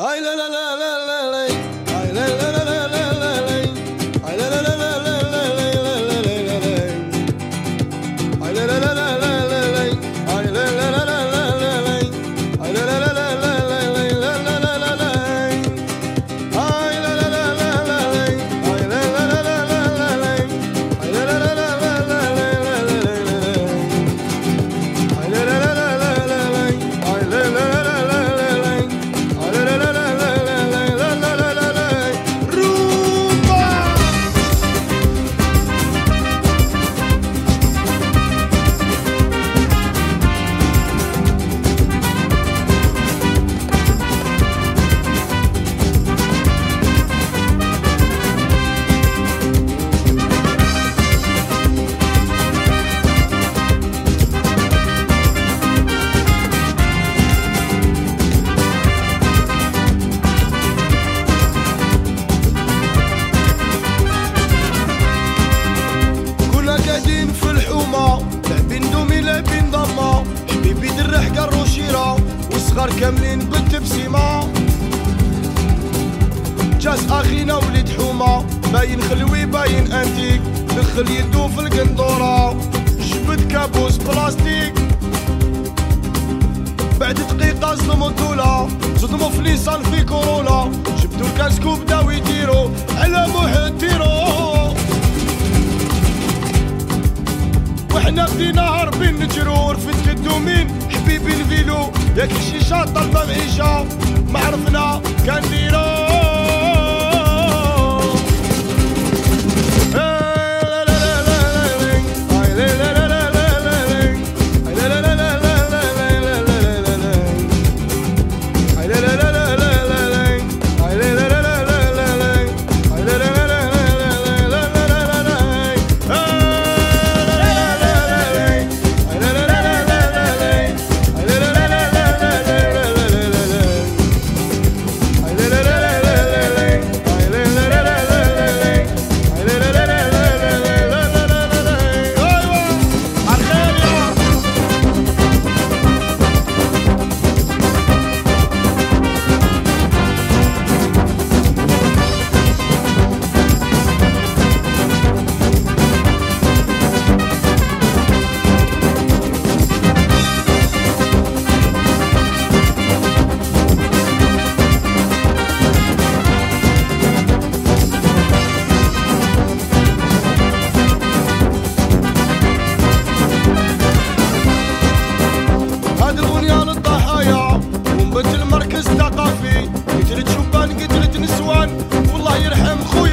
Ay la la la la la la. Ay la la la والصغار كاملين بالتبسيمة جاز أخينا وليد حومة باين خلوي باين أنتيك. دخل يدو في القندورة جبد كابوس بلاستيك. بعد دقيقة صدموا الدولة صدموا في ليسان في كورولا جبدوا الكاسكو بداو يديروا على محيط ديرو وإحنا بدينا هاربين نجرو رفدت الدومين حبيبي الفيلو. ياك الشيشة طالبة معيشة ما عرفنا كان ديرو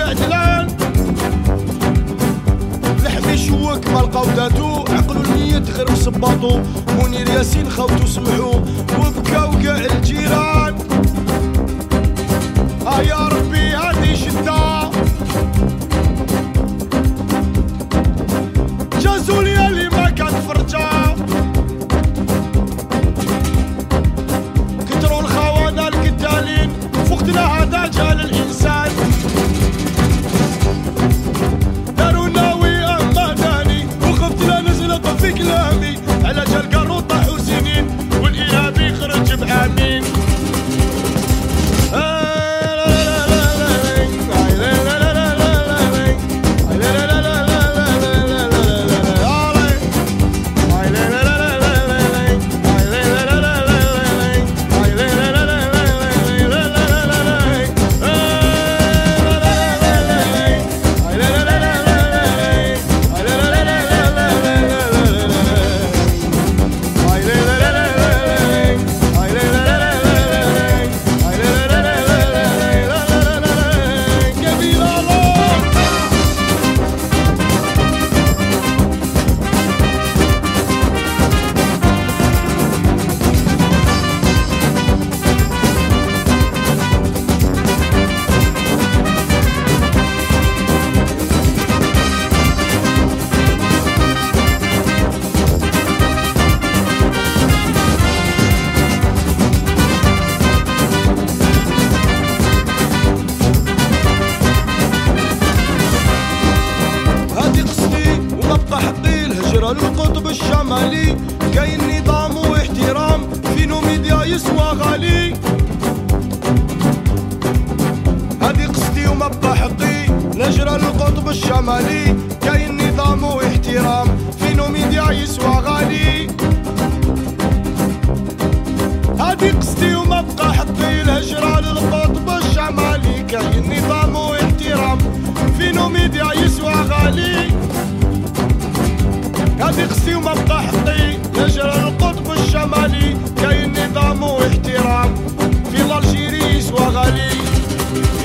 عدلان لحمي شوك ما لقاو داتو عقلو الميت غير مصباطو منير ياسين خوتو سمحو. وبكاو كاع الجيران. آه يا ترى القطب الشمالي كي النظام واحترام في نوميديا يسوى غالي. هادي قصدي وما بحقي نجرى القطب الشمالي كي النظام واحترام في نوميديا يسوى غالي. هادي قصدي وما بقى حقي الهجرة للقطب الشمالي كي نظام واحترام في نوميديا يسوى في خصي وما بقى حقي. نجرى القطب الشمالي كاين نظام واحترام. في الجيريس وغالي. غالي